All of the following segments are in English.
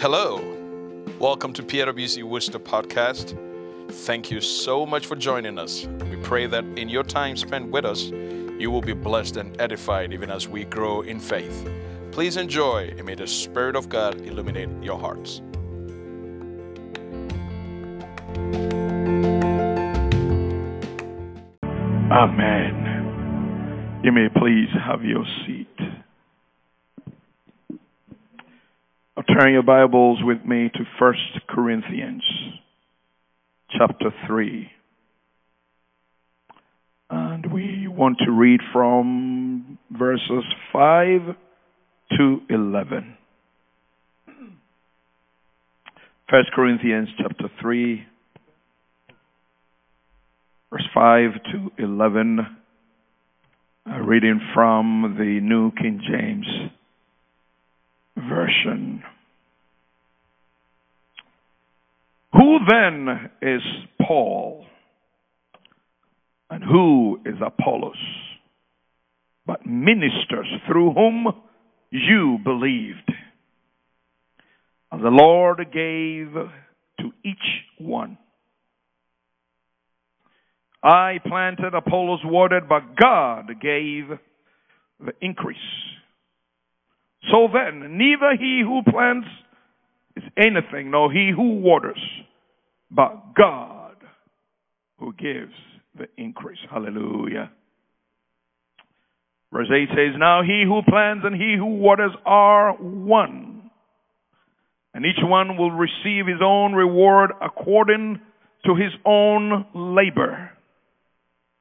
Hello. Welcome to PIWC Worcester podcast. Thank you so much for joining us. We pray that in your time spent with us, you will be blessed and edified even as we grow in faith. Please enjoy and may the Spirit of God illuminate your hearts. Amen. You may please have your seat. Turn your Bibles with me to 1 Corinthians chapter 3. And we want to read from verses 5 to 11. 1 Corinthians chapter 3, verse 5 to 11, uh, reading from the New King James Version. Who then is Paul? And who is Apollos? But ministers through whom you believed. As the Lord gave to each one. I planted, Apollos watered, but God gave the increase. So then, neither he who plants is anything, nor he who waters, but God who gives the increase. Hallelujah. Verse 8 says, Now he who plants and he who waters are one, and each one will receive his own reward according to his own labor.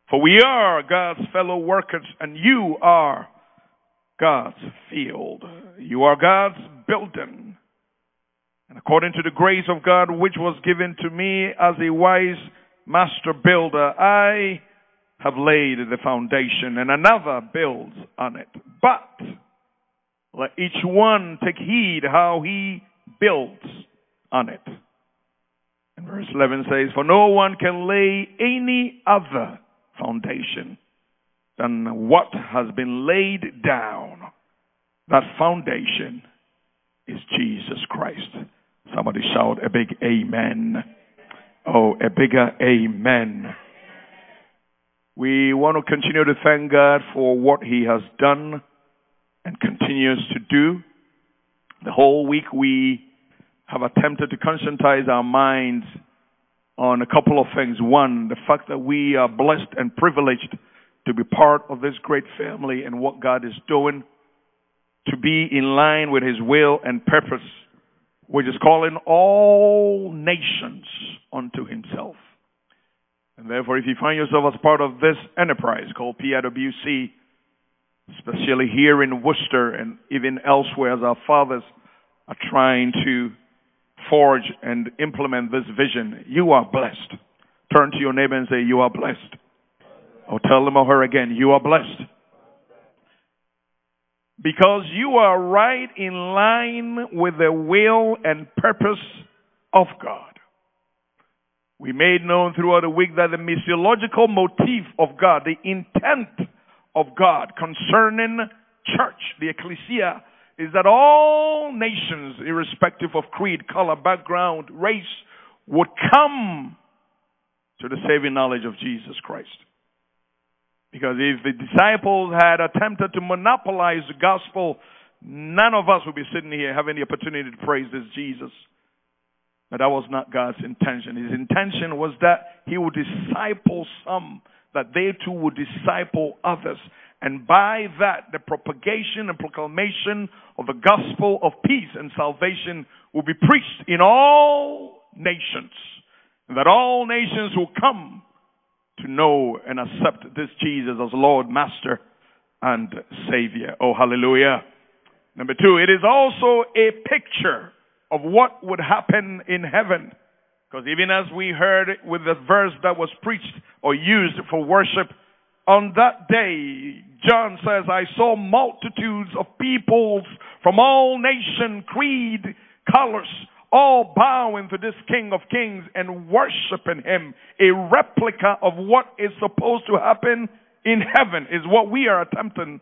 For we are God's fellow workers, and you are God's field. You are God's building. And according to the grace of God which was given to me as a wise master builder, I have laid the foundation and another builds on it. But let each one take heed how he builds on it. And verse 11 says, For no one can lay any other foundation than what has been laid down. That foundation is Jesus Christ. Somebody shout a big amen. Oh, a bigger amen. We want to continue to thank God for what He has done and continues to do. The whole week we have attempted to conscientize our minds on a couple of things. One, the fact that we are blessed and privileged to be part of this great family and what God is doing, to be in line with His will and purpose, which is calling all nations unto Himself. And therefore, if you find yourself as part of this enterprise called PIWC, especially here in Worcester and even elsewhere as our fathers are trying to forge and implement this vision, you are blessed. Turn to your neighbor and say, You are blessed. Or tell them or her again, You are blessed. Because you are right in line with the will and purpose of God. We made known throughout the week that the missiological motif of God, the intent of God concerning church, the ecclesia, is that all nations, irrespective of creed, color, background, race, would come to the saving knowledge of Jesus Christ. Because if the disciples had attempted to monopolize the gospel, none of us would be sitting here having the opportunity to praise this Jesus. But that was not God's intention. His intention was that He would disciple some, that they too would disciple others. And by that, the propagation and proclamation of the gospel of peace and salvation will be preached in all nations. And that all nations will come to know and accept this Jesus as Lord, Master, and Savior. Oh, hallelujah. Number two, it is also a picture of what would happen in heaven. Because even as we heard with the verse that was preached or used for worship, on that day, John says, I saw multitudes of peoples from all nation, creed, colors, all bowing to this King of Kings and worshiping Him. A replica of what is supposed to happen in heaven is what we are attempting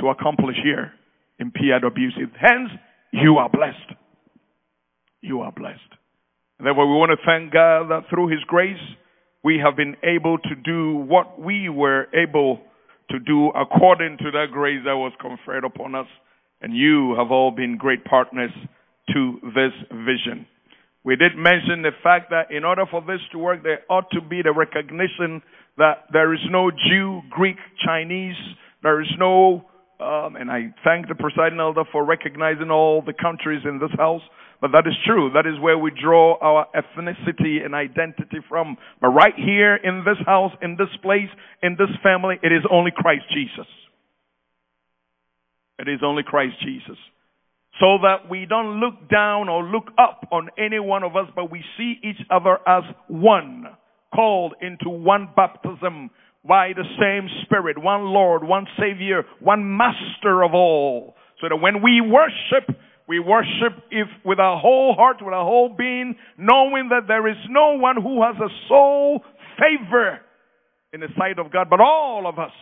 to accomplish here in PIWC. Hence, you are blessed. you are blessed. And therefore, we want to thank God that through His grace, we have been able to do what we were able to do according to that grace that was conferred upon us. And you have all been great partners to this vision. We did mention the fact that in order for this to work, there ought to be the recognition that there is no Jew, Greek, Chinese, there is no, um, and I thank the presiding elder for recognizing all the countries in this house. But that is true. That is where we draw our ethnicity and identity from. But right here in this house, in this place, in this family, it is only Christ Jesus. It is only Christ Jesus. So that we don't look down or look up on any one of us, but we see each other as one, called into one baptism by the same Spirit, one Lord, one Savior, one Master of all. So that when we worship, we worship if with our whole heart, with our whole being, knowing that there is no one who has a sole favor in the sight of God, but all of us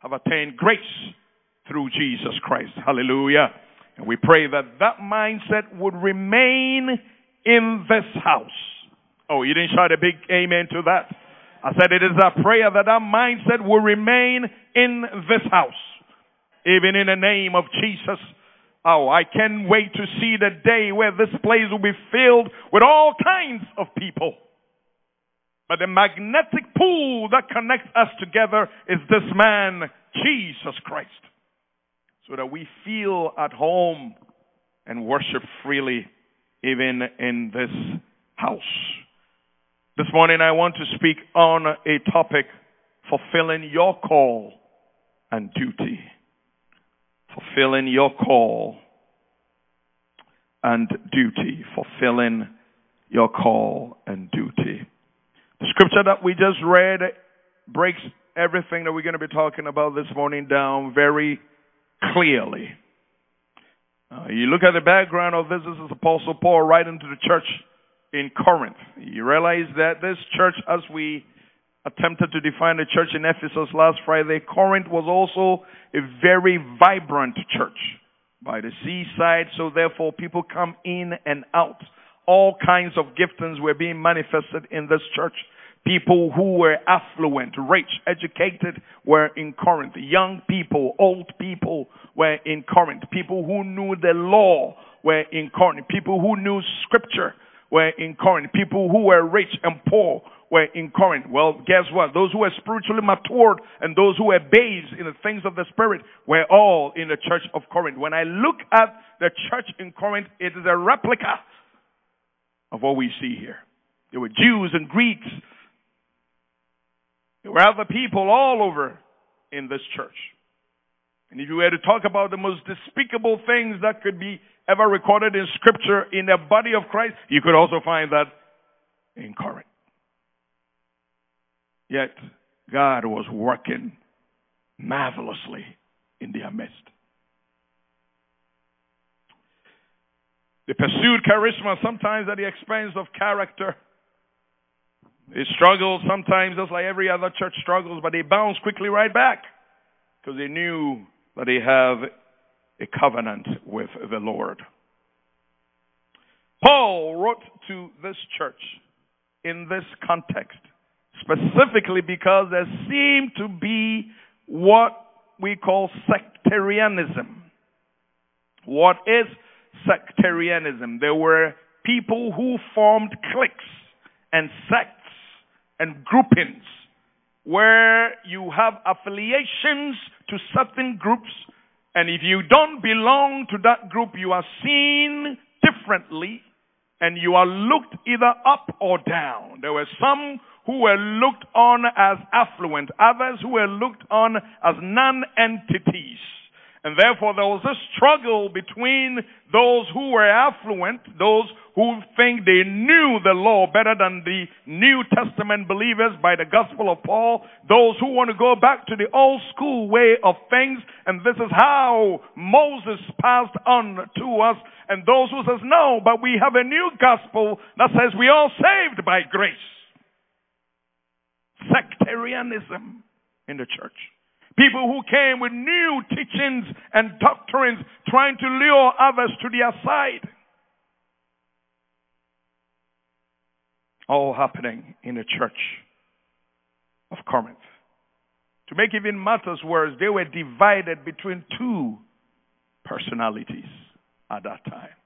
have attained grace through Jesus Christ. Hallelujah. And we pray that that mindset would remain in this house. Oh, you didn't shout a big amen to that. I said it is a prayer that that mindset will remain in this house. Even in the name of Jesus. Oh, I can't wait to see the day where this place will be filled with all kinds of people. But the magnetic pull that connects us together is this man, Jesus Christ. So that we feel at home and worship freely even in this house. This morning I want to speak on a topic fulfilling your call and duty fulfilling your call and duty. Fulfilling your call and duty. The scripture that we just read breaks everything that we're going to be talking about this morning down very clearly. Uh, you look at the background of this, this is Apostle Paul writing to the church in Corinth. You realize that this church, as we attempted to define the church in Ephesus last Friday, Corinth was also a very vibrant church by the seaside, so therefore people come in and out. All kinds of giftings were being manifested in this church. People who were affluent, rich, educated were in Corinth. Young people, old people were in Corinth. People who knew the law were in Corinth. People who knew scripture were in Corinth. People who were rich and poor were in Corinth. Well, guess what? Those who were spiritually matured and those who were based in the things of the Spirit were all in the church of Corinth. When I look at the church in Corinth, it is a replica of what we see here. There were Jews and Greeks. There were other people all over in this church. And if you were to talk about the most despicable things that could be ever recorded in scripture in the body of Christ, you could also find that in Corinth. Yet God was working marvelously in their midst. They pursued charisma sometimes at the expense of character. They struggled sometimes just like every other church struggles, but they bounced quickly right back because they knew that they have a covenant with the Lord. Paul wrote to this church in this context specifically because there seemed to be what we call sectarianism. What is sectarianism? There were people who formed cliques and sects and groupings where you have affiliations to certain groups and if you don't belong to that group, you are seen differently and you are looked either up or down. There were some who were looked on as affluent, others who were looked on as non-entities. And therefore there was a struggle between those who were affluent, those who think they knew the law better than the New Testament believers by the gospel of Paul, those who want to go back to the old school way of things, and this is how Moses passed on to us, and those who says, no, but we have a new gospel that says we are saved by grace sectarianism in the church. People who came with new teachings and doctrines trying to lure others to their side. All happening in the church of Corinth. To make even matters worse, they were divided between two personalities at that time.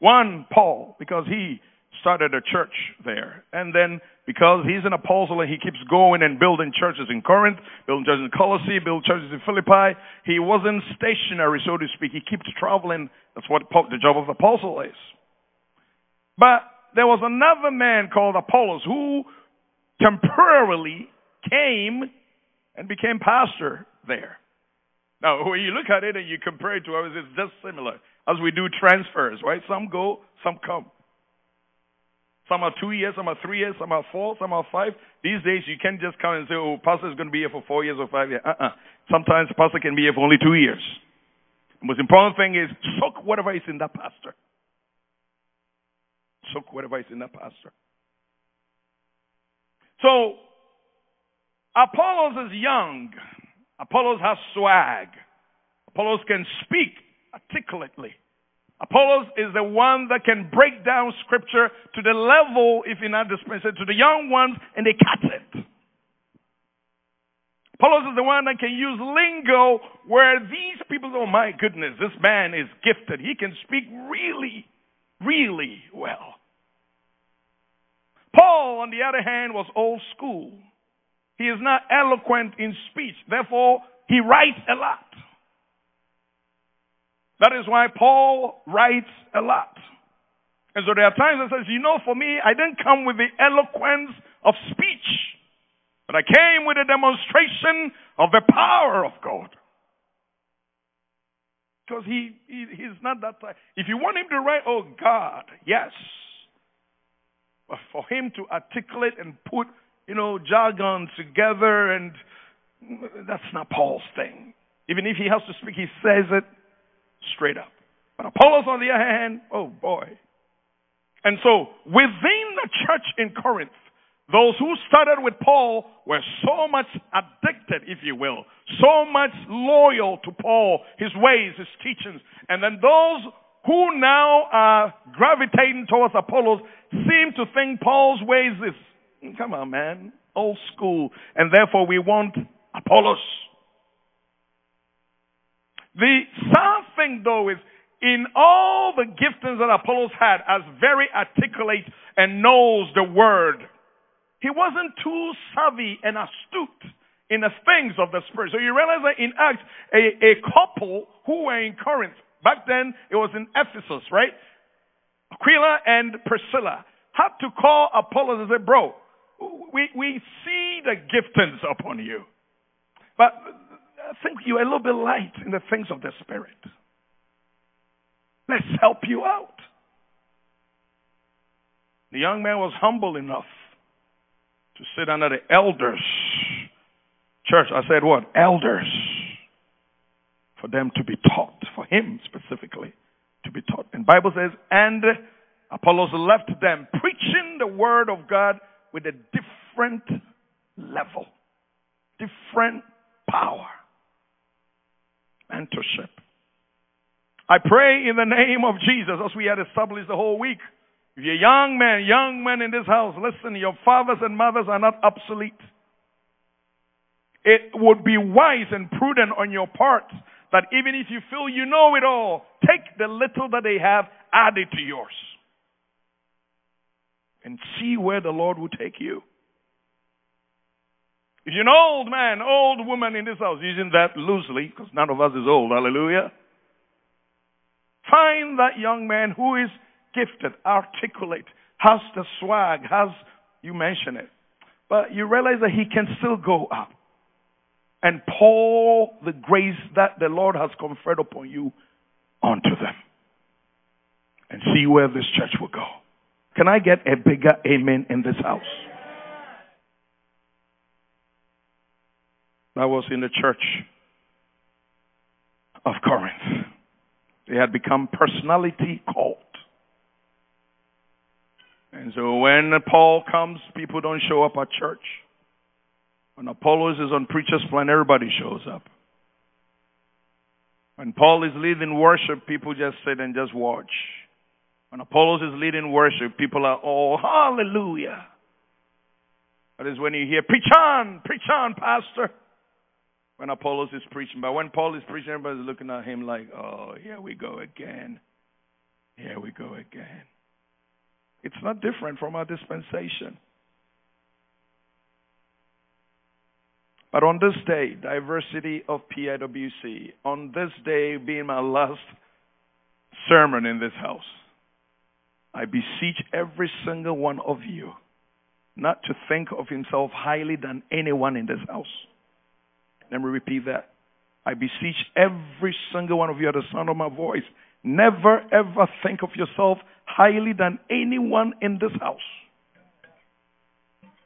One, Paul, because he started a church there. And then because he's an apostle and he keeps going and building churches in Corinth, building churches in Colossae, building churches in Philippi, he wasn't stationary, so to speak. He keeps traveling. That's what the job of the apostle is. But there was another man called Apollos who temporarily came and became pastor there. Now, when you look at it and you compare it to ours, it's just similar as we do transfers, right? Some go, some come. Some are two years, some are three years, some are four, some are five. These days, you can't just come and say, oh, pastor is going to be here for four years or five years. Uh-uh. Sometimes pastor can be here for only two years. The most important thing is soak whatever is in that pastor. Soak whatever is in that pastor. So, Apollos is young. Apollos has swag. Apollos can speak articulately. Apollos is the one that can break down scripture to the level, if you're not dispensing, to the young ones and they catch it. Apollos is the one that can use lingo where these people, oh my goodness, this man is gifted. He can speak really, really well. Paul, on the other hand, was old school. He is not eloquent in speech. Therefore, he writes a lot. That is why Paul writes a lot. And so there are times that says, you know, for me, I didn't come with the eloquence of speech, but I came with a demonstration of the power of God. Because he, he he's not that type. If you want him to write, oh God, yes. For him to articulate and put, you know, jargon together and that's not Paul's thing. Even if he has to speak, he says it straight up. But Apollos, on the other hand, oh boy. And so, within the church in Corinth, those who started with Paul were so much addicted, if you will, so much loyal to Paul, his ways, his teachings. And then those who now are gravitating towards Apollos seem to think Paul's ways is, come on, man, old school. And therefore we want Apollos. The sad thing though is in all the giftings that Apollos had as very articulate and knows the word, he wasn't too savvy and astute in the things of the spirit. So you realize that in Acts, a, a couple who were in Corinth, back then it was in Ephesus, right? Aquila and Priscilla had to call Apollos and say, bro, we, we see the giftings upon you. But I think you're a little bit light in the things of the Spirit. Let's help you out. The young man was humble enough to sit under the elders. Church, I said what? Elders. For them to be taught, for him specifically to be taught. And Bible says, and Apollos left them preaching the word of God with a different level, different power mentorship. I pray in the name of Jesus as we had established the whole week. If you're young men, young men in this house, listen, your fathers and mothers are not obsolete. It would be wise and prudent on your part that even if you feel you know it all, take the little that they have, add it to yours. And see where the Lord will take you. If you're an old man, old woman in this house, using that loosely, because none of us is old, hallelujah. Find that young man who is gifted, articulate, has the swag, has, you mention it. But you realize that he can still go up and pour the grace that the Lord has conferred upon you onto them. And see where this church will go. Can I get a bigger amen in this house? that was in the church of Corinth. They had become personality cult. And so when Paul comes, people don't show up at church. When Apollos is on preacher's plan, everybody shows up. When Paul is leading worship, people just sit and just watch. When Apollos is leading worship, people are all hallelujah. That is when you hear, preach on, preach on, pastor. When Apollos is preaching. But when Paul is preaching, everybody's looking at him like, oh, here we go again. Here we go again. It's not different from our dispensation. But on this day, diversity of PIWC, on this day being my last sermon in this house, I beseech every single one of you not to think of himself highly than anyone in this house. Let me repeat that. I beseech every single one of you at the sound of my voice, never ever think of yourself highly than anyone in this house.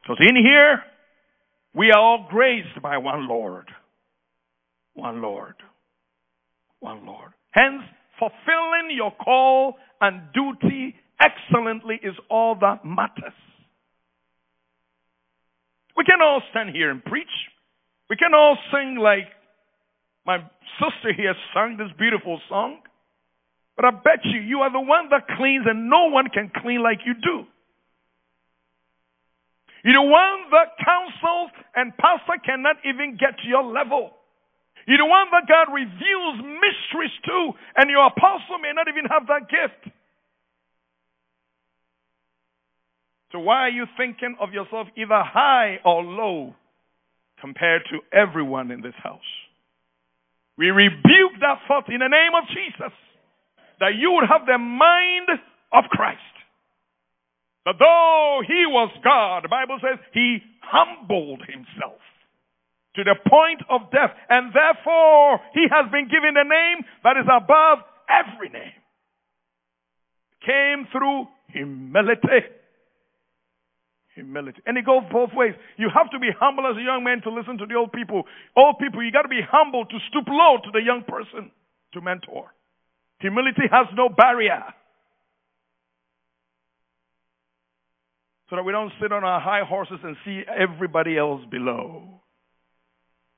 Because in here, we are all graced by one Lord. One Lord. One Lord. Hence, fulfilling your call and duty excellently is all that matters. We can all stand here and preach. We can all sing like my sister here sang this beautiful song. But I bet you, you are the one that cleans and no one can clean like you do. You're the one that counsels and pastor cannot even get to your level. You're the one that God reveals mysteries to, and your apostle may not even have that gift. So why are you thinking of yourself either high or low compared to everyone in this house? We rebuke that thought in the name of Jesus that you would have the mind of Christ. That though he was God, the Bible says he humbled himself to the point of death, and therefore he has been given a name that is above every name. Came through humility. Humility. And it goes both ways. You have to be humble as a young man to listen to the old people. Old people, you got to be humble to stoop low to the young person to mentor. Humility has no barrier. So that we don't sit on our high horses and see everybody else below.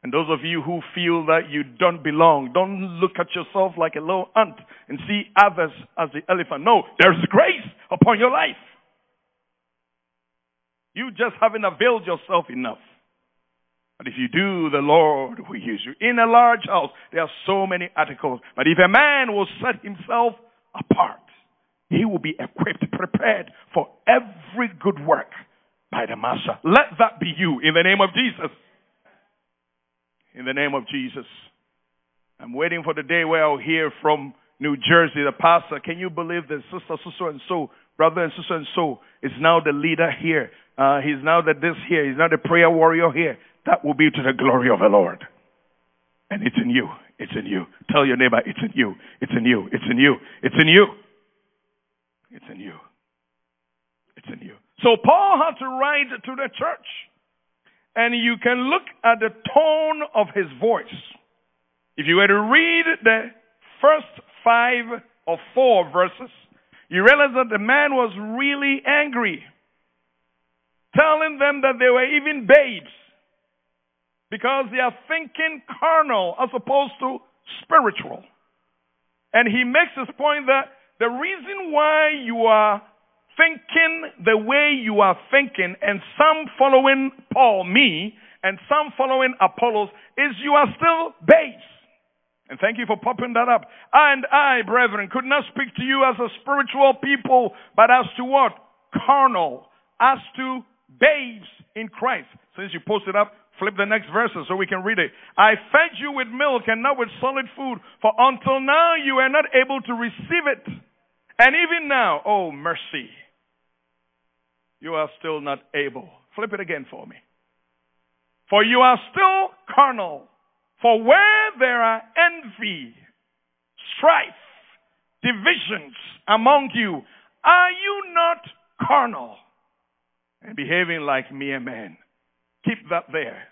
And those of you who feel that you don't belong, don't look at yourself like a little ant and see others as the elephant. No, there's grace upon your life. You just haven't availed yourself enough. But if you do, the Lord will use you. In a large house, there are so many articles. But if a man will set himself apart, he will be equipped, prepared for every good work by the Master. Let that be you in the name of Jesus. In the name of Jesus. I'm waiting for the day where I'll hear from New Jersey, the pastor. Can you believe that sister, sister, and so, brother and sister, and so is now the leader here? Uh, he's now the this here. He's now the prayer warrior here. That will be to the glory of the Lord. And it's in you. It's in you. Tell your neighbor, it's in you. It's in you. It's in you. It's in you. It's in you. It's in you. So Paul had to write to the church. And you can look at the tone of his voice. If you were to read the first five or four verses, you realize that the man was really angry, telling them that they were even babes because they are thinking carnal as opposed to spiritual. And he makes this point that the reason why you are thinking the way you are thinking and some following Paul, me, and some following Apollos is you are still base. And thank you for popping that up. And I, brethren, could not speak to you as a spiritual people, but as to what? Carnal. As to babes in Christ. Since you posted up, Flip the next verses so we can read it. I fed you with milk and not with solid food, for until now you are not able to receive it. And even now, oh mercy, you are still not able. Flip it again for me. For you are still carnal. For where there are envy, strife, divisions among you, are you not carnal and behaving like mere men? Keep that there.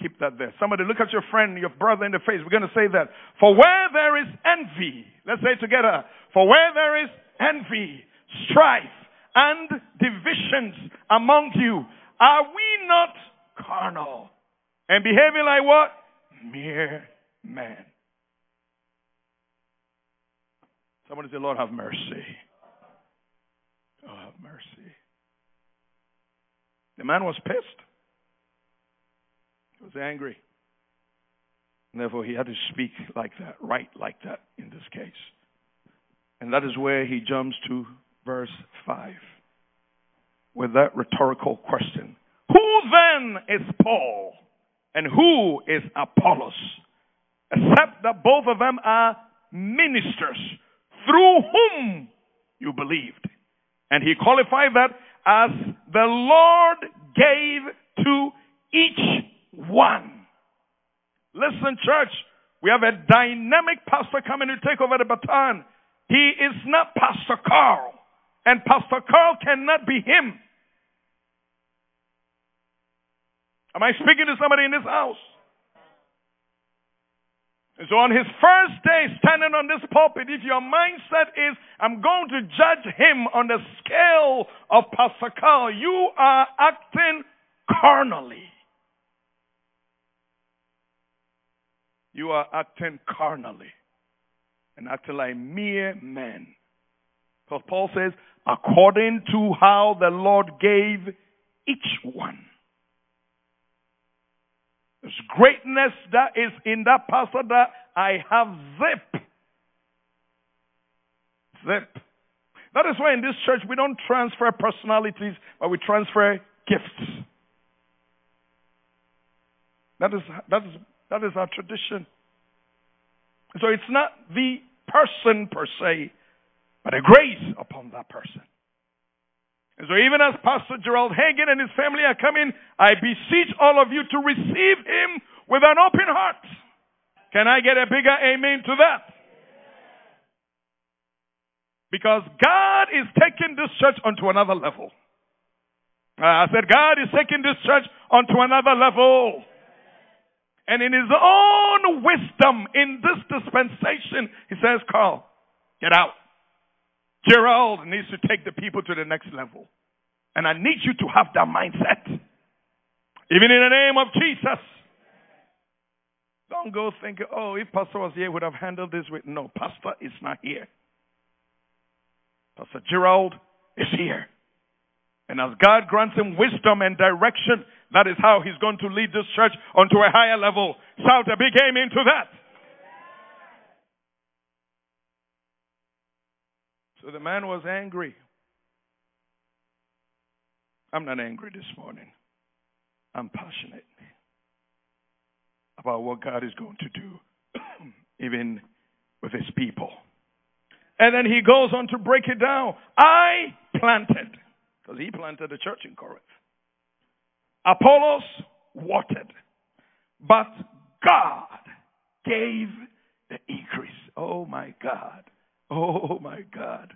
Keep that there. Somebody look at your friend, your brother in the face. We're going to say that. For where there is envy, let's say together. For where there is envy, strife, and divisions among you, are we not carnal and behaving like what? Mere men. Somebody say, Lord, have mercy. Oh, have mercy. The man was pissed. Was angry. And therefore, he had to speak like that, right like that in this case. And that is where he jumps to verse 5 with that rhetorical question Who then is Paul and who is Apollos? Except that both of them are ministers through whom you believed. And he qualified that as the Lord gave to each one. Listen, church, we have a dynamic pastor coming to take over the baton. He is not Pastor Carl, and Pastor Carl cannot be him. Am I speaking to somebody in this house? And so on his first day standing on this pulpit, if your mindset is, I'm going to judge him on the scale of Pastor Carl, you are acting carnally. You are acting carnally and acting like mere men. Because Paul says, according to how the Lord gave each one. There's greatness that is in that pastor that I have zip. Zip. That is why in this church we don't transfer personalities, but we transfer gifts. That is, that is, that is our tradition. So it's not the person per se, but a grace upon that person. And so even as Pastor Gerald Hagen and his family are coming, I beseech all of you to receive him with an open heart. Can I get a bigger amen to that? Because God is taking this church onto another level. I said, God is taking this church onto another level. And in his own wisdom in this dispensation, he says, Carl, get out. Gerald needs to take the people to the next level. And I need you to have that mindset. Even in the name of Jesus. Don't go thinking, oh, if Pastor was here, would have handled this with. No, Pastor is not here. Pastor Gerald is here. And as God grants him wisdom and direction, that is how he's going to lead this church onto a higher level. Shout a big amen to that. So the man was angry. I'm not angry this morning. I'm passionate about what God is going to do, even with his people. And then he goes on to break it down. I planted, because he planted the church in Corinth. Apollos watered, but God gave the increase. Oh my God. Oh my God.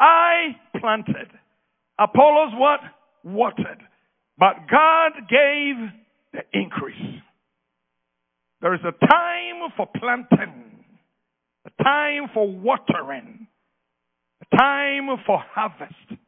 I planted. Apollos what? Watered. But God gave the increase. There is a time for planting, a time for watering, a time for harvest.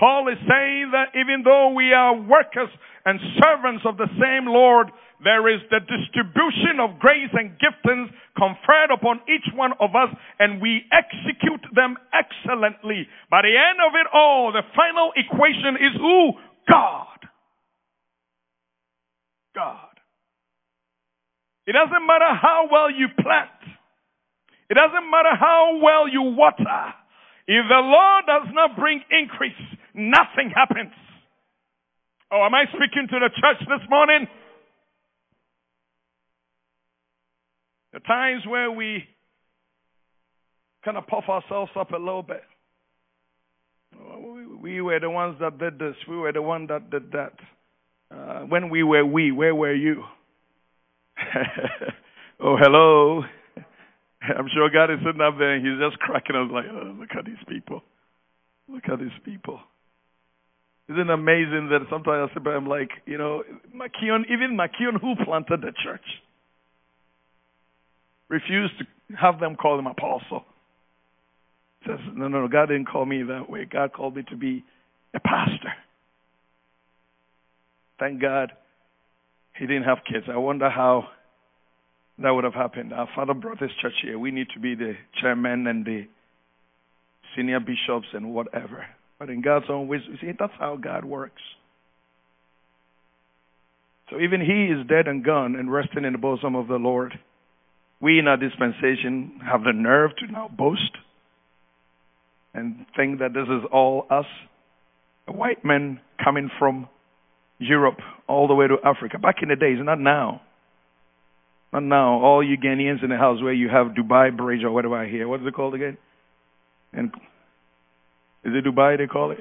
Paul is saying that even though we are workers and servants of the same Lord, there is the distribution of grace and giftings conferred upon each one of us, and we execute them excellently. By the end of it all, the final equation is who? God. God. It doesn't matter how well you plant. It doesn't matter how well you water. If the Lord does not bring increase, nothing happens. Oh, am I speaking to the church this morning? The times where we kind of puff ourselves up a little bit. We were the ones that did this. We were the one that did that. Uh, when we were we, where were you? oh, hello. I'm sure God is sitting up there and he's just cracking us like, oh, look at these people. Look at these people. Isn't it amazing that sometimes I sit by I'm like, you know, McKeown, even McKeown who planted the church refused to have them call him apostle. Says, no, no, no, God didn't call me that way. God called me to be a pastor. Thank God he didn't have kids. I wonder how that would have happened. Our father brought this church here. We need to be the chairman and the senior bishops and whatever. But in God's own wisdom, see, that's how God works. So even he is dead and gone and resting in the bosom of the Lord. We in our dispensation have the nerve to now boast and think that this is all us. A white man coming from Europe all the way to Africa. Back in the days, not now. Not now. All you Ghanaians in the house where you have Dubai Bridge or whatever I hear. What is it called again? And is it Dubai they call it?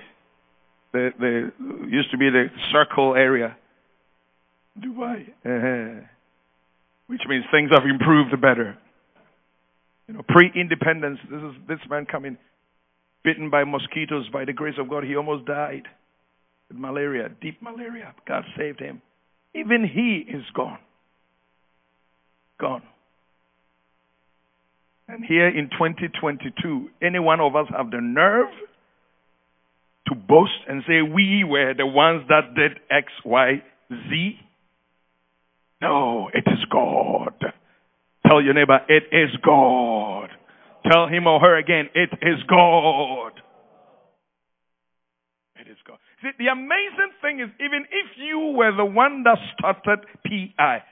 The the used to be the circle area. Dubai. Uh-huh. Which means things have improved better. You know, pre-independence, this is this man coming bitten by mosquitoes by the grace of God. He almost died with malaria, deep malaria. God saved him. Even he is gone. Gone. And here in 2022, any one of us have the nerve to boast and say we were the ones that did X, Y, Z? No, it is God. Tell your neighbor, it is God. Tell him or her again, it is God. It is God. See, the amazing thing is, even if you were the one that started PI,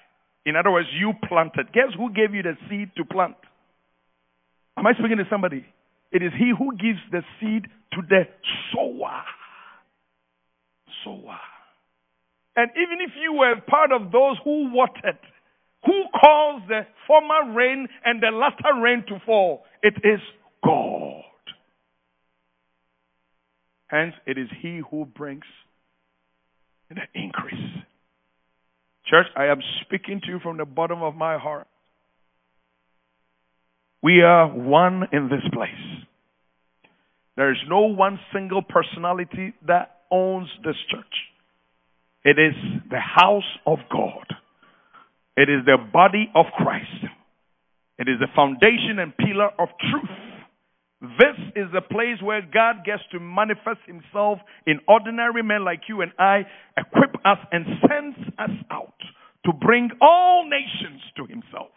in other words, you planted, guess who gave you the seed to plant? Am I speaking to somebody? It is he who gives the seed to the sower. Sower. And even if you were part of those who watered, who caused the former rain and the latter rain to fall, it is God. Hence, it is He who brings the increase. Church, I am speaking to you from the bottom of my heart. We are one in this place. There is no one single personality that owns this church. It is the house of God. It is the body of Christ. It is the foundation and pillar of truth. This is the place where God gets to manifest himself in ordinary men like you and I, equip us and sends us out to bring all nations to himself.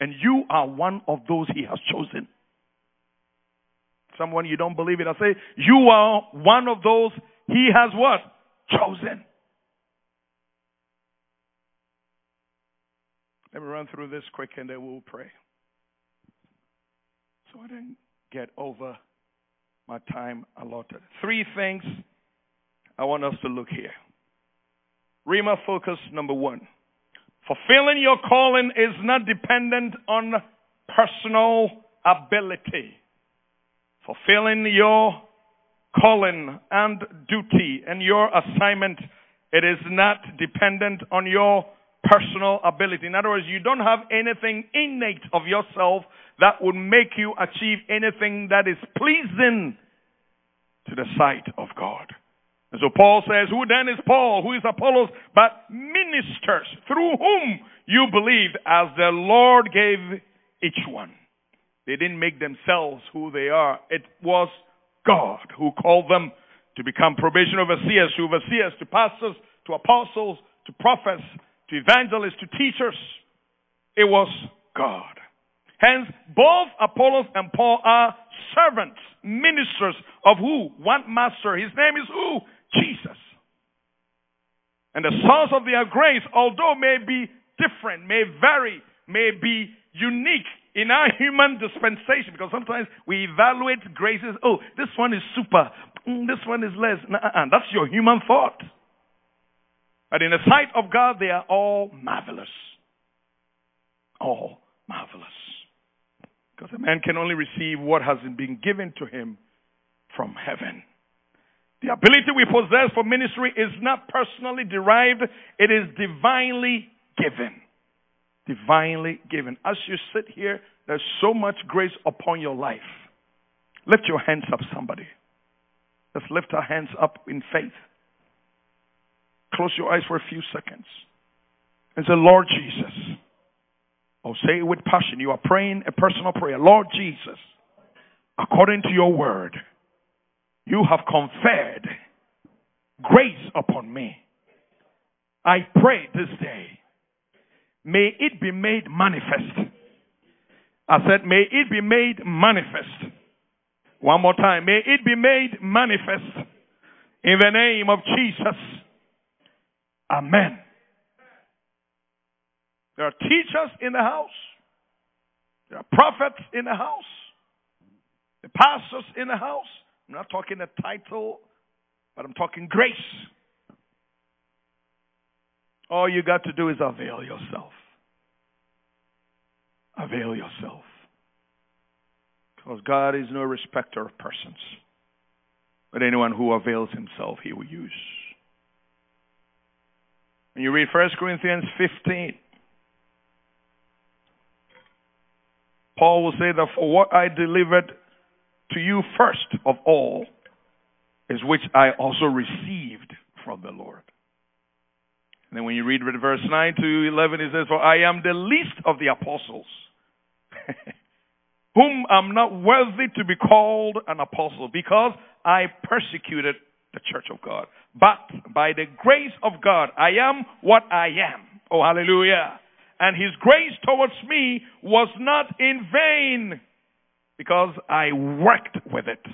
And you are one of those he has chosen. Someone you don't believe it, I say, you are one of those he has what? Chosen. Let me run through this quick and then we'll pray. So I didn't get over my time allotted. Three things I want us to look here. Rima focus number one. Fulfilling your calling is not dependent on personal ability. Fulfilling your calling and duty and your assignment, it is not dependent on your personal ability. In other words, you don't have anything innate of yourself that would make you achieve anything that is pleasing to the sight of God. And so Paul says, Who then is Paul? Who is Apollos? But ministers through whom you believed as the Lord gave each one. They didn't make themselves who they are. It was God who called them to become probation overseers, to overseers, to pastors, to apostles, to prophets, to evangelists, to teachers. It was God. Hence, both Apollos and Paul are servants, ministers of who? One master. His name is who? Jesus. And the source of their grace, although may be different, may vary, may be unique in our human dispensation, because sometimes we evaluate graces. Oh, this one is super. Mm, this one is less. Nah, that's your human thought. But in the sight of God, they are all marvelous. All marvelous. Because a man can only receive what has been given to him from heaven. The ability we possess for ministry is not personally derived, it is divinely given. Divinely given. As you sit here, there's so much grace upon your life. Lift your hands up, somebody. Let's lift our hands up in faith. Close your eyes for a few seconds and say, Lord Jesus. Oh, say it with passion. You are praying a personal prayer. Lord Jesus, according to your word, you have conferred grace upon me. I pray this day, may it be made manifest. I said, may it be made manifest One more time. May it be made manifest in the name of Jesus. Amen. There are teachers in the house. There are prophets in the house. The pastors in the house. I'm not talking a title, but I'm talking grace. All you got to do is avail yourself. Avail yourself. Because God is no respecter of persons. But anyone who avails himself, he will use. When you read 1 Corinthians 15, Paul will say that for what I delivered to you first of all is which I also received from the Lord. And then when you read verse 9 to 11, it says, For I am the least of the apostles, whom I'm not worthy to be called an apostle, because I persecuted the church of God. But by the grace of God, I am what I am. Oh, hallelujah. And his grace towards me was not in vain because I worked with it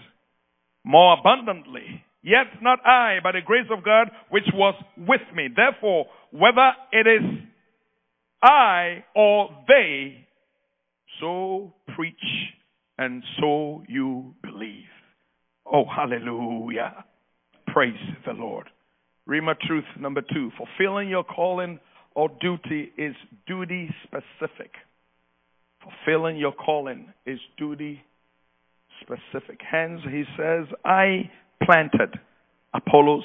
more abundantly. Yet not I, but the grace of God which was with me. Therefore, whether it is I or they, so preach and so you believe. Oh, hallelujah. Praise the Lord. Rhema truth number two. Fulfilling your calling or duty is duty specific. Fulfilling your calling is duty specific. Hence, he says, I planted, Apollos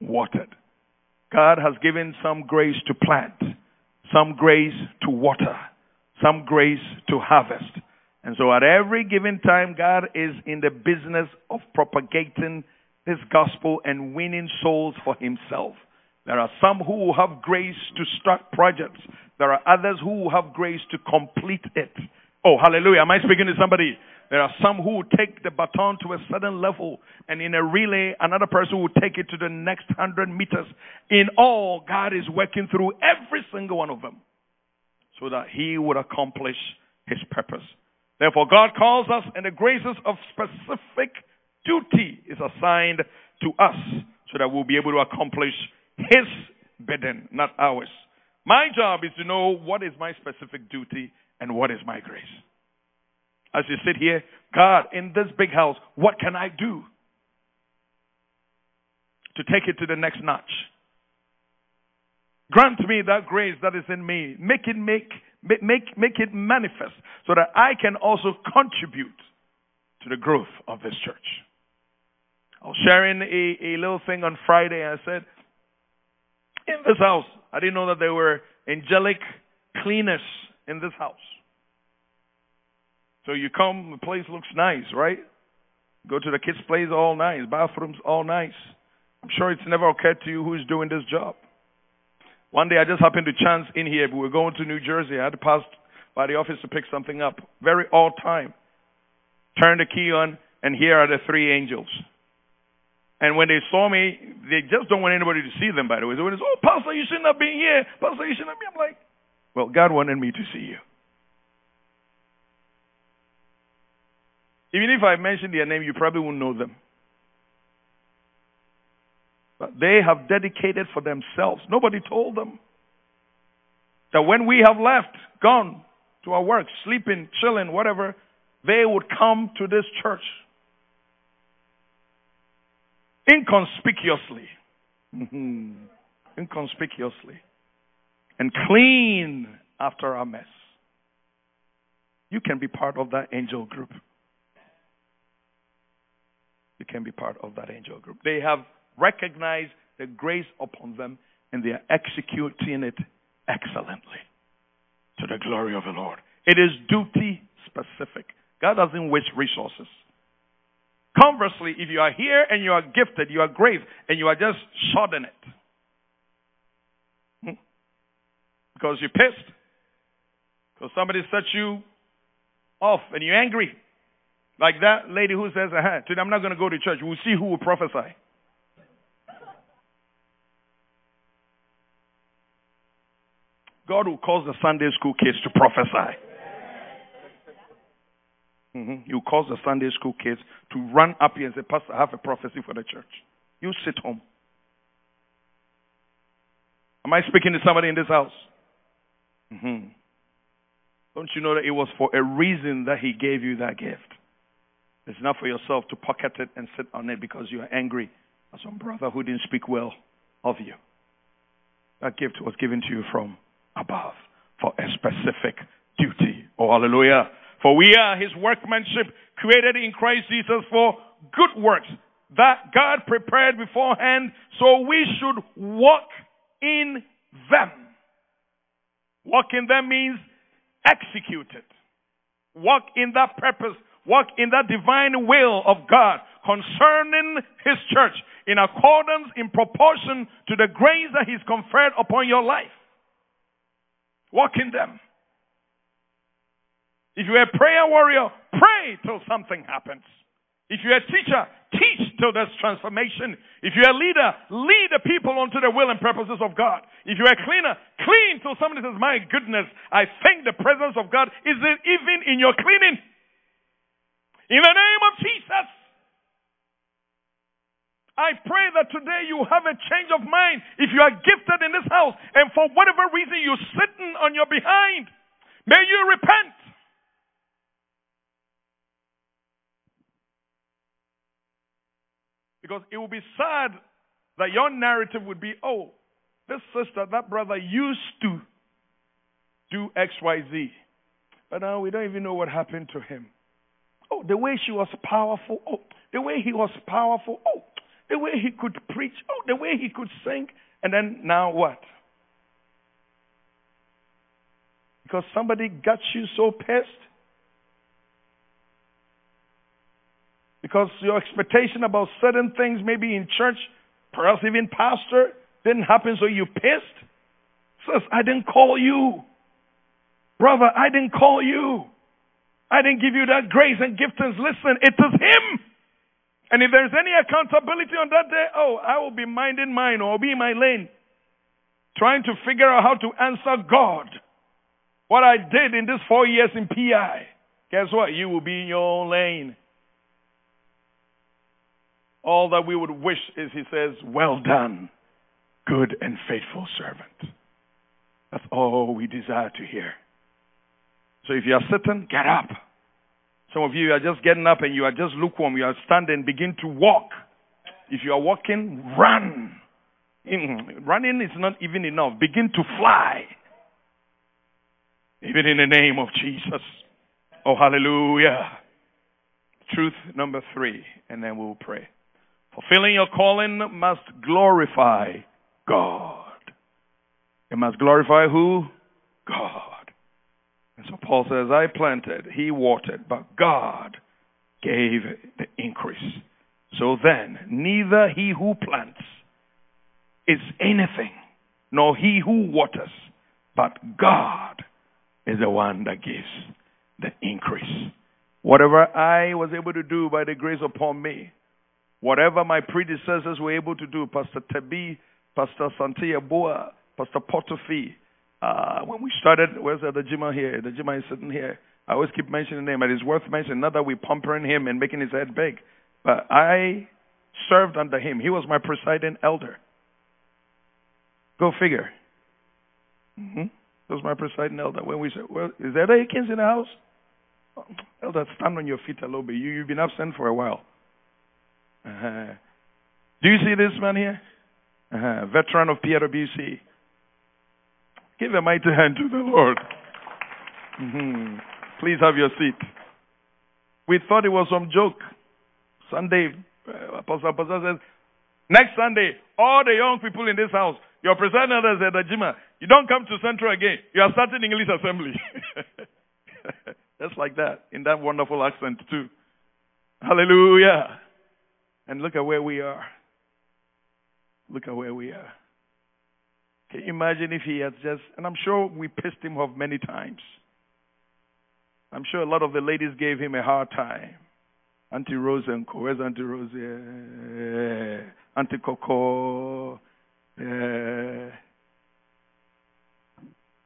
watered. God has given some grace to plant, some grace to water, some grace to harvest. And so at every given time, God is in the business of propagating this gospel and winning souls for himself. There are some who have grace to start projects. There are others who have grace to complete it. Oh, hallelujah. Am I speaking to somebody? There are some who take the baton to a certain level, and in a relay, another person will take it to the next hundred meters. In all, God is working through every single one of them so that He would accomplish His purpose. Therefore, God calls us, in the graces of specific duty is assigned to us so that we'll be able to accomplish His bidding, not ours. My job is to know what is my specific duty and what is my grace. As you sit here, God, in this big house, what can I do to take it to the next notch? Grant me that grace that is in me. Make it make make make it manifest so that I can also contribute to the growth of this church. I was sharing a, a little thing on Friday. I said, in this house, I didn't know that there were angelic cleaners in this house. So you come, the place looks nice, right? Go to the kids' place, all nice. Bathrooms, all nice. I'm sure it's never occurred to you who's doing this job. One day I just happened to chance in here. We were going to New Jersey. I had to pass by the office to pick something up. Very odd time. Turn the key on, and here are the three angels. And when they saw me, they just don't want anybody to see them, by the way. When it's, oh, Pastor, you shouldn't have been here. Pastor, you shouldn't have been. I'm like, well, God wanted me to see you. Even if I mentioned their name, you probably won't know them. But they have dedicated for themselves. Nobody told them that when we have left, gone to our work, sleeping, chilling, whatever, they would come to this church inconspicuously. Mm-hmm. Inconspicuously. And clean after our mess. You can be part of that angel group you can be part of that angel group. They have recognized the grace upon them and they are executing it excellently to the glory of the Lord. It is duty specific. God doesn't waste resources. Conversely, if you are here and you are gifted, you are great, and you are just shodding it hmm, because you're pissed, because somebody set you off and you're angry, like that lady who says, uh-huh, today I'm not going to go to church. We'll see who will prophesy. God will cause the Sunday school kids to prophesy. Mm-hmm. You cause the Sunday school kids to run up here and say, Pastor, I have a prophecy for the church. You sit home. Am I speaking to somebody in this house? Mm-hmm. Don't you know that it was for a reason that he gave you that gift? It's not for yourself to pocket it and sit on it because you are angry at some brother who didn't speak well of you. That gift was given to you from above for a specific duty. Oh, hallelujah. For we are his workmanship created in Christ Jesus for good works that God prepared beforehand so we should walk in them. Walk in them means execute it. Walk in that purpose. Walk in that divine will of God concerning His church in accordance, in proportion to the grace that He's conferred upon your life. Walk in them. If you're a prayer warrior, pray till something happens. If you're a teacher, teach till there's transformation. If you're a leader, lead the people onto the will and purposes of God. If you're a cleaner, clean till somebody says, My goodness, I think the presence of God is even in your cleaning. In the name of Jesus. I pray that today you have a change of mind. If you are gifted in this house and for whatever reason you're sitting on your behind, may you repent. Because it would be sad that your narrative would be, oh, this sister, that brother used to do XYZ. But now we don't even know what happened to him. Oh, the way she was powerful. Oh, the way he was powerful. Oh, the way he could preach. Oh, the way he could sing. And then now what? Because somebody got you so pissed because your expectation about certain things, maybe in church, perhaps even pastor, didn't happen, so you pissed. Says, I didn't call you. Brother, I didn't call you. I didn't give you that grace and giftings. Listen, it is Him. And if there's any accountability on that day, oh, I will be minding mine or be in my lane, trying to figure out how to answer God. What I did in these four years in PI. Guess what? You will be in your own lane. All that we would wish is he says, Well done, good and faithful servant. That's all we desire to hear. So if you are sitting, get up. Some of you are just getting up and you are just lukewarm. You are standing, begin to walk. If you are walking, run. Mm-hmm. running is not even enough. Begin to fly. Even in the name of Jesus. Oh, hallelujah. Truth number three, and then we'll pray. Fulfilling your calling must glorify God. It must glorify who? God. And so Paul says, I planted, he watered, but God gave the increase. So then, neither he who plants is anything, nor he who waters, but God is the one that gives the increase. Whatever I was able to do by the grace upon me, Whatever my predecessors were able to do, Pastor Tebi, Pastor Asante Yeboah, Pastor Potofi, uh, when we started, where's the Jima here? The Jima is sitting here. I always keep mentioning him, and it's worth mentioning. Not that we're pampering him and making his head big, but I served under him. He was my presiding elder. Go figure. Mm-hmm. He was my presiding elder. When we said, well, is there Akins in the house? Elder, stand on your feet a little bit. You, you've been absent for a while. Uh-huh. Do you see this man here? Uh-huh. Veteran of PIWC. Give a mighty hand to the Lord. Mm-hmm. Please have your seat. We thought it was some joke. Sunday, uh, Apostle, Apostle says, next Sunday, all the young people in this house, your president said, Jima, you don't come to Central again. You are starting English assembly. Just like that, in that wonderful accent too. Hallelujah. And look at where we are. Look at where we are. Can you imagine if he had just, and I'm sure we pissed him off many times. I'm sure a lot of the ladies gave him a hard time. Auntie Rose and Co. Where's Auntie Rose? Yeah. Auntie Coco. Yeah.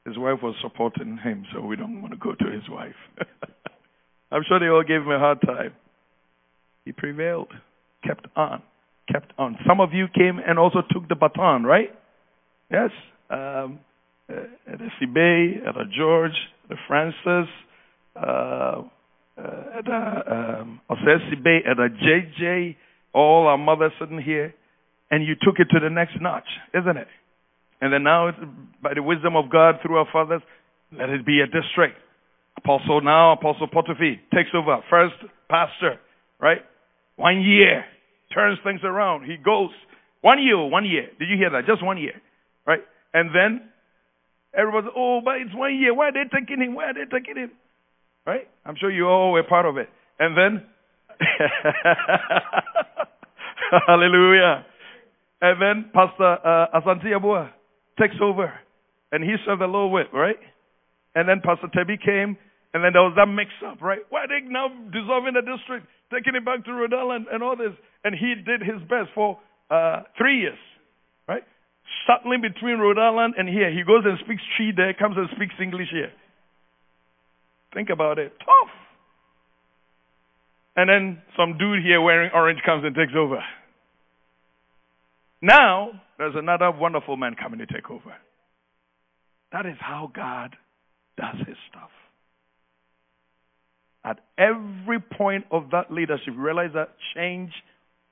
His wife was supporting him, so we don't want to go to his wife. I'm sure they all gave him a hard time. He prevailed, kept on, kept on. Some of you came and also took the baton, right? Yes. Um, uh, at the George, the Francis, uh, uh, the um, at the JJ, all our mothers sitting here, and you took it to the next notch, isn't it? And then now, by the wisdom of God through our fathers, let it be a district. Apostle now, Apostle Potiphar takes over. First pastor, right? One year. Turns things around. He goes. One year, one year. Did you hear that? Just one year. Right? And then everybody's, oh, but it's one year. Why are they taking him? Why are they taking him? Right? I'm sure you all were part of it. And then, hallelujah. And then Pastor uh, Asante Yeboah takes over. And he served the Lord with, right? And then Pastor Tebi came, and then there was that mix up, right? Why are they now dissolving the district, taking it back to Rhode Island and all this? And he did his best for uh, three years, right? Shuttling between Rhode Island and here. He goes and speaks Twi there, comes and speaks English here. Think about it. Tough. And then some dude here wearing orange comes and takes over. Now, there's another wonderful man coming to take over. That is how God does his stuff. At every point of that leadership, realize that change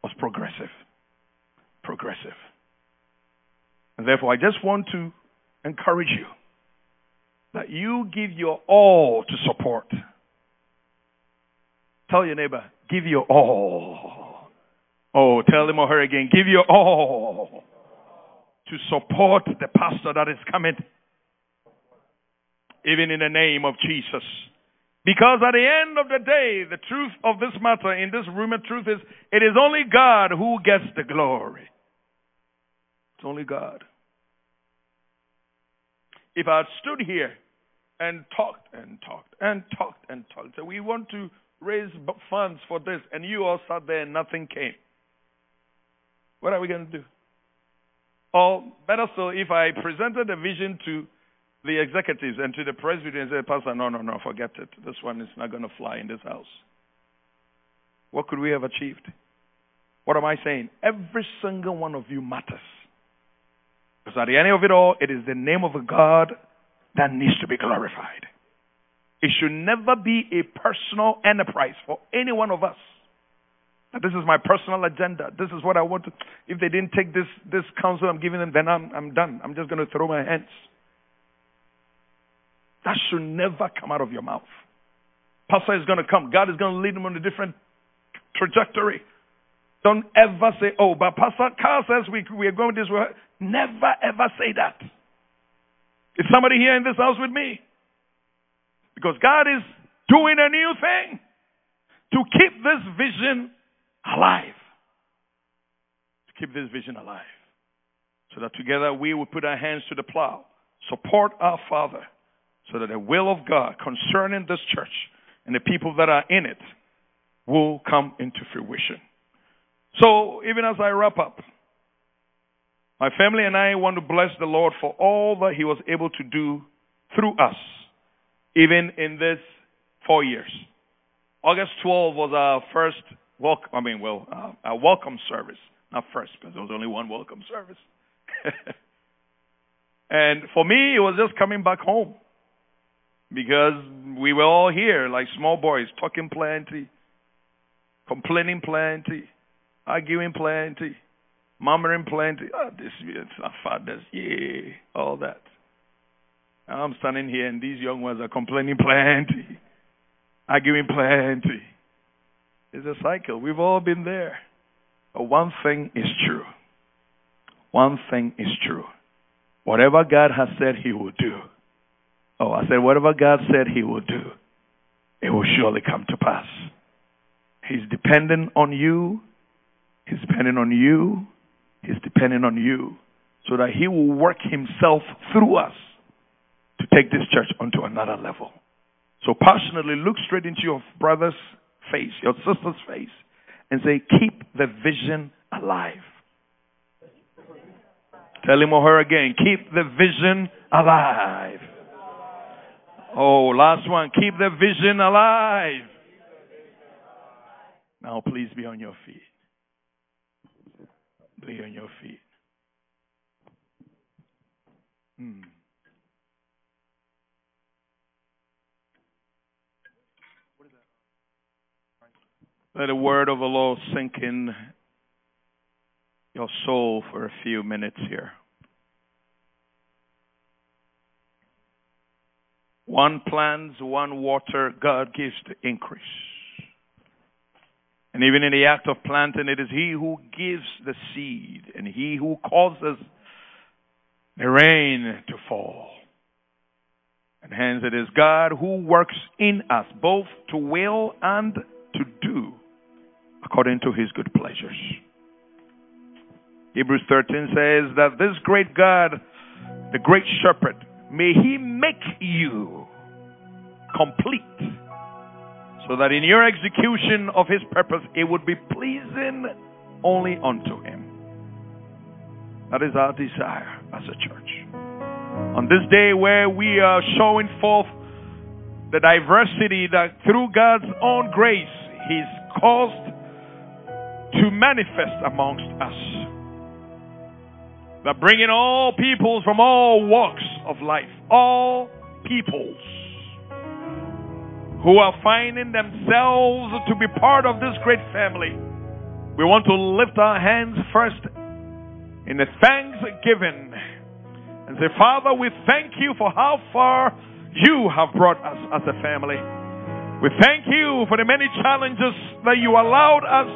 was progressive. Progressive. And therefore, I just want to encourage you that you give your all to support. Tell your neighbor, give your all. Oh, tell him or her again, give your all to support the pastor that is coming. Even in the name of Jesus. Because at the end of the day, the truth of this matter in this room of truth is it is only God who gets the glory. It's only God. If I stood here and talked and talked and talked and talked, so we want to raise funds for this, and you all sat there and nothing came, what are we going to do? Or better still, if I presented a vision to the executives and to the presbytery and said, Pastor, no, no, no, forget it. This one is not going to fly in this house. What could we have achieved? What am I saying? Every single one of you matters. Because at the end of it all, it is the name of a God that needs to be glorified. It should never be a personal enterprise for any one of us. This is my personal agenda. This is what I want to. If they didn't take this, this counsel I'm giving them, then I'm, I'm done. I'm just going to throw my hands. That should never come out of your mouth. Pastor is going to come. God is going to lead him on a different trajectory. Don't ever say, oh, but Pastor Carl says we, we are going this way. Never ever say that. Is somebody here in this house with me? Because God is doing a new thing to keep this vision alive. To keep this vision alive. So that together we will put our hands to the plow, support our Father, so that the will of God concerning this church and the people that are in it will come into fruition. So, even as I wrap up, my family and I want to bless the Lord for all that He was able to do through us, even in this four years. August 12 was our first welcome, I mean, well, uh, a welcome service. Not first, because there was only one welcome service. and for me, it was just coming back home. Because we were all here like small boys, talking plenty, complaining plenty, arguing plenty, murmuring plenty. Oh, this is our fathers, yeah, all that. I'm standing here and these young ones are complaining plenty, arguing plenty. It's a cycle. We've all been there. But one thing is true. One thing is true. Whatever God has said He will do. Oh, I said, whatever God said He will do, it will surely come to pass. He's dependent on you. He's dependent on you. He's dependent on you so that He will work Himself through us to take this church onto another level. So passionately look straight into your brother's face, your sister's face, and say, Keep the vision alive. Tell him or her again, keep the vision alive. Oh, last one, keep the vision alive. Now, please be on your feet. Be on your feet. Hmm. Let the word of the Lord sink in your soul for a few minutes here. One plants, one water, God gives the increase. And even in the act of planting, it is He who gives the seed and He who causes the rain to fall. And hence it is God who works in us both to will and to do according to His good pleasures. Hebrews 13 says that this great God, the great shepherd, may he make you complete so that in your execution of his purpose it would be pleasing only unto him. That is our desire as a church. On this day where we are showing forth the diversity that through God's own grace he's caused to manifest amongst us that bringing all peoples from all walks of life, all peoples who are finding themselves to be part of this great family. We want to lift our hands first in the thanksgiving and say, Father, we thank you for how far you have brought us as a family. We thank you for the many challenges that you allowed us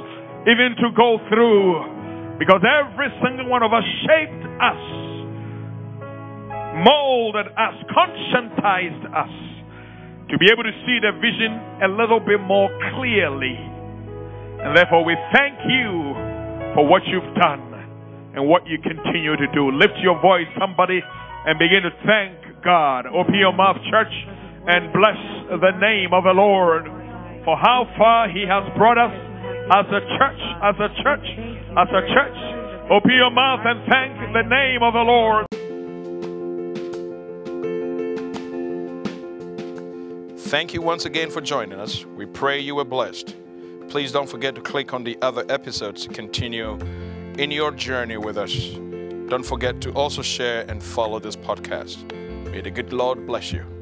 even to go through. Because every single one of us shaped us, molded us, conscientized us to be able to see the vision a little bit more clearly. And therefore, we thank you for what you've done and what you continue to do. Lift your voice, somebody, and begin to thank God. Open your mouth, church, and bless the name of the Lord for how far He has brought us as a church, as a church, as a church. Open your mouth and thank the name of the Lord. Thank you once again for joining us. We pray you were blessed. Please don't forget to click on the other episodes to continue in your journey with us. Don't forget to also share and follow this podcast. May the good Lord bless you.